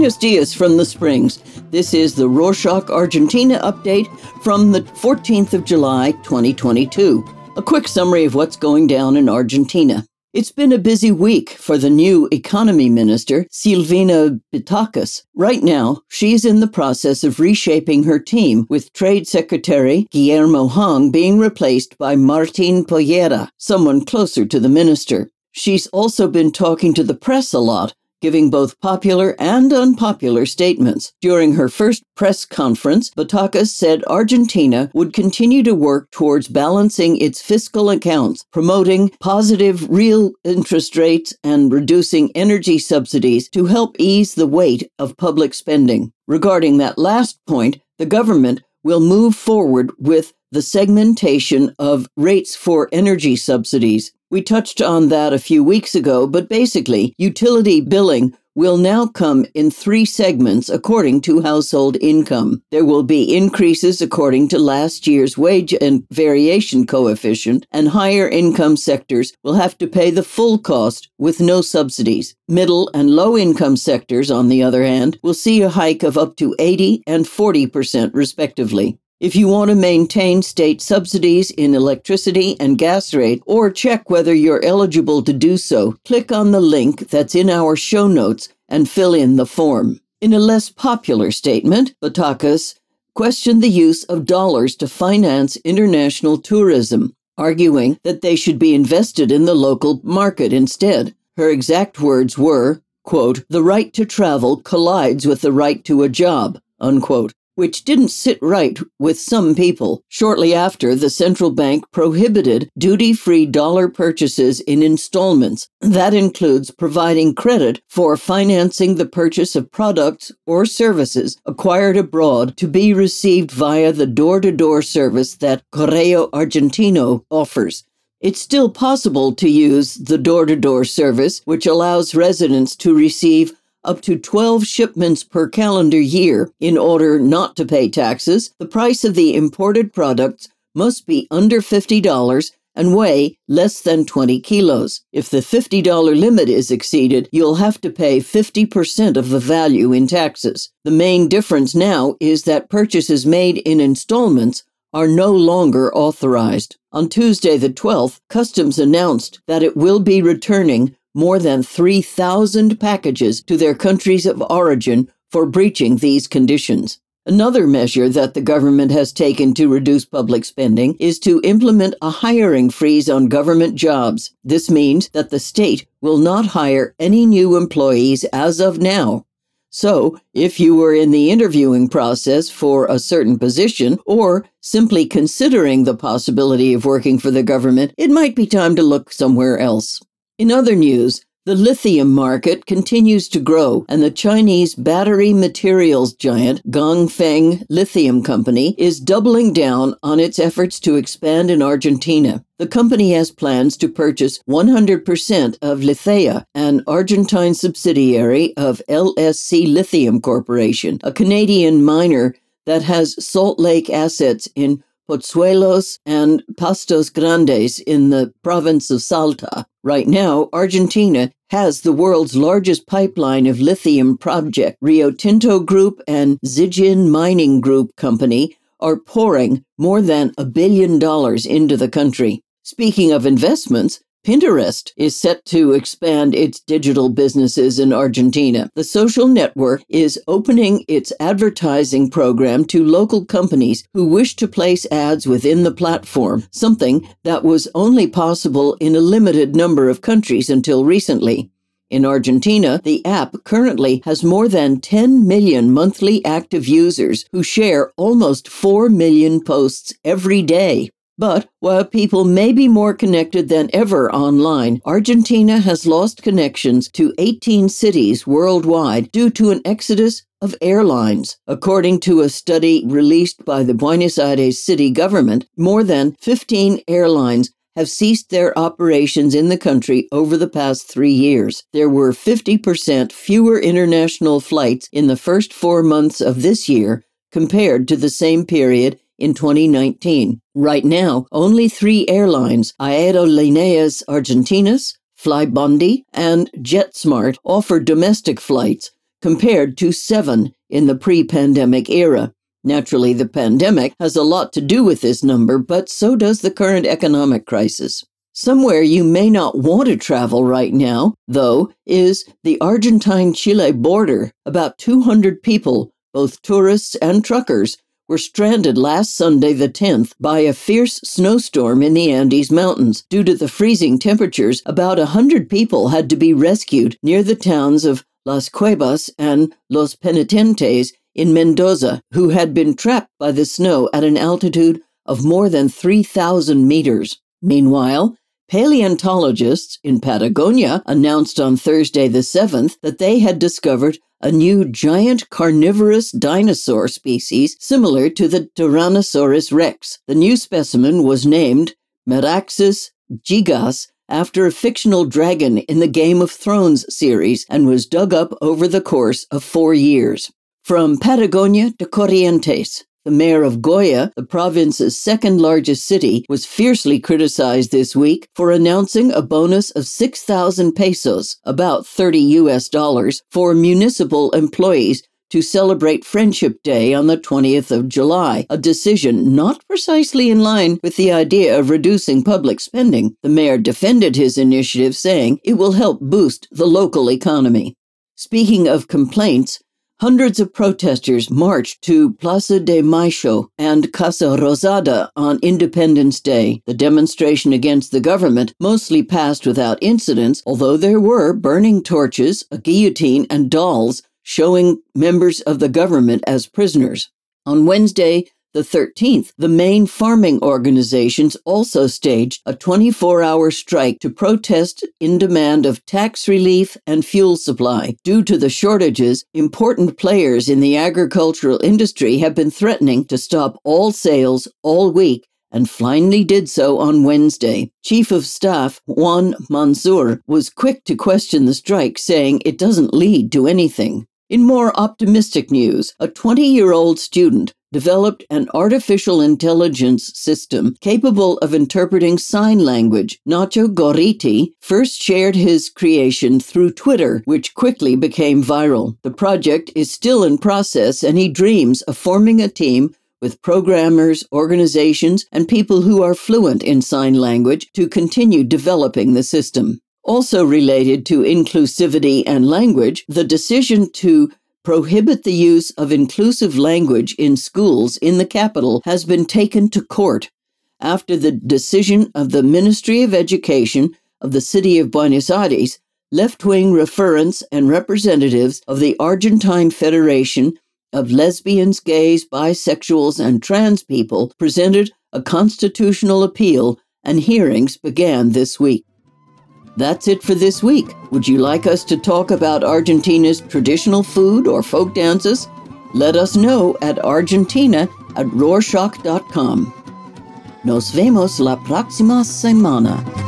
Buenos dias from the Springs. This is the Rorschach Argentina update from the 14th of July, 2022. A quick summary of what's going down in Argentina. It's been a busy week for the new economy minister, Silvina Batakis. Right now, she's in the process of reshaping her team, with Trade Secretary Guillermo Hang being replaced by Martin Pollera, someone closer to the minister. She's also been talking to the press a lot, giving both popular and unpopular statements. During her first press conference, Batakis said Argentina would continue to work towards balancing its fiscal accounts, promoting positive real interest rates, and reducing energy subsidies to help ease the weight of public spending. Regarding that last point, the government will move forward with the segmentation of rates for energy subsidies. We touched on that a few weeks ago, but basically, utility billing will now come in three segments according to household income. There will be increases according to last year's wage and variation coefficient, and higher income sectors will have to pay the full cost with no subsidies. Middle and low income sectors, on the other hand, will see a hike of up to 80 and 40% respectively. If you want to maintain state subsidies in electricity and gas rate or check whether you're eligible to do so, click on the link that's in our show notes and fill in the form. In a less popular statement, Batakis questioned the use of dollars to finance international tourism, arguing that they should be invested in the local market instead. Her exact words were, quote, the right to travel collides with the right to a job, unquote which didn't sit right with some people. Shortly after, the central bank prohibited duty free dollar purchases in installments. That includes providing credit for financing the purchase of products or services acquired abroad to be received via the door to door service that Correo Argentino offers. It's still possible to use the door to door service, which allows residents to receive up to 12 shipments per calendar year in order not to pay taxes, the price of the imported products must be under $50 and weigh less than 20 kilos. If the $50 limit is exceeded, you'll have to pay 50% of the value in taxes. The main difference now is that purchases made in installments are no longer authorized. On Tuesday, the 12th, Customs announced that it will be returning more than 3,000 packages to their countries of origin for breaching these conditions. Another measure that the government has taken to reduce public spending is to implement a hiring freeze on government jobs. This means that the state will not hire any new employees as of now. So, if you were in the interviewing process for a certain position or simply considering the possibility of working for the government, it might be time to look somewhere else. In other news, the lithium market continues to grow, and the Chinese battery materials giant Ganfeng Lithium Company is doubling down on its efforts to expand in Argentina. The company has plans to purchase 100% of Lithea, an Argentine subsidiary of LSC Lithium Corporation, a Canadian miner that has Salt Lake assets in Pozuelos and Pastos Grandes in the province of Salta. Right now, Argentina has the world's largest pipeline of lithium project. Rio Tinto Group and Zijin Mining Group Company are pouring more than a billion dollars into the country. Speaking of investments, Pinterest is set to expand its digital businesses in Argentina. The social network is opening its advertising program to local companies who wish to place ads within the platform, something that was only possible in a limited number of countries until recently. In Argentina, the app currently has more than 10 million monthly active users who share almost 4 million posts every day. But while people may be more connected than ever online, Argentina has lost connections to 18 cities worldwide due to an exodus of airlines. According to a study released by the Buenos Aires city government, more than 15 airlines have ceased their operations in the country over the past three years. There were 50% fewer international flights in the first four months of this year compared to the same period in 2019. Right now, only three airlines, Aerolíneas Argentinas, Flybondi, and JetSmart, offer domestic flights, compared to seven in the pre pandemic era. Naturally, the pandemic has a lot to do with this number, but so does the current economic crisis. Somewhere you may not want to travel right now, though, is the Argentine Chile border. About 200 people, both tourists and truckers, were stranded last Sunday, the 10th, by a fierce snowstorm in the Andes Mountains. Due to the freezing temperatures, about a hundred people had to be rescued near the towns of Las Cuevas and Los Penitentes in Mendoza, who had been trapped by the snow at an altitude of more than 3,000 meters. Meanwhile, paleontologists in Patagonia announced on Thursday the 7th that they had discovered a new giant carnivorous dinosaur species similar to the Tyrannosaurus rex. The new specimen was named Meraxes gigas after a fictional dragon in the Game of Thrones series and was dug up over the course of four years. From Patagonia to Corrientes, the mayor of Goya, the province's second largest city, was fiercely criticized this week for announcing a bonus of 6,000 pesos, about 30 US dollars, for municipal employees to celebrate Friendship Day on the 20th of July, a decision not precisely in line with the idea of reducing public spending. The mayor defended his initiative, saying it will help boost the local economy. Speaking of complaints, Hundreds of protesters marched to Plaza de Mayo and Casa Rosada on Independence Day. The demonstration against the government mostly passed without incidents, although there were burning torches, a guillotine, and dolls showing members of the government as prisoners. On Wednesday, the 13th, the main farming organizations also staged a 24 hour strike to protest in demand of tax relief and fuel supply. Due to the shortages, important players in the agricultural industry have been threatening to stop all sales all week and finally did so on Wednesday. Chief of Staff Juan Manzur was quick to question the strike, saying it doesn't lead to anything. In more optimistic news, a 20 year old student developed an artificial intelligence system capable of interpreting sign language. Nacho Gorriti first shared his creation through Twitter, which quickly became viral. The project is still in process, and he dreams of forming a team with programmers, organizations, and people who are fluent in sign language to continue developing the system. Also related to inclusivity and language, the decision to prohibit the use of inclusive language in schools in the capital has been taken to court after the decision of the Ministry of Education of the city of Buenos Aires, left wing referents and representatives of the Argentine Federation of Lesbians, Gays, Bisexuals, and Trans People presented a constitutional appeal, and hearings began this week. That's it for this week. Would you like us to talk about Argentina's traditional food or folk dances? Let us know at argentina at rorschach.com. Nos vemos la próxima semana.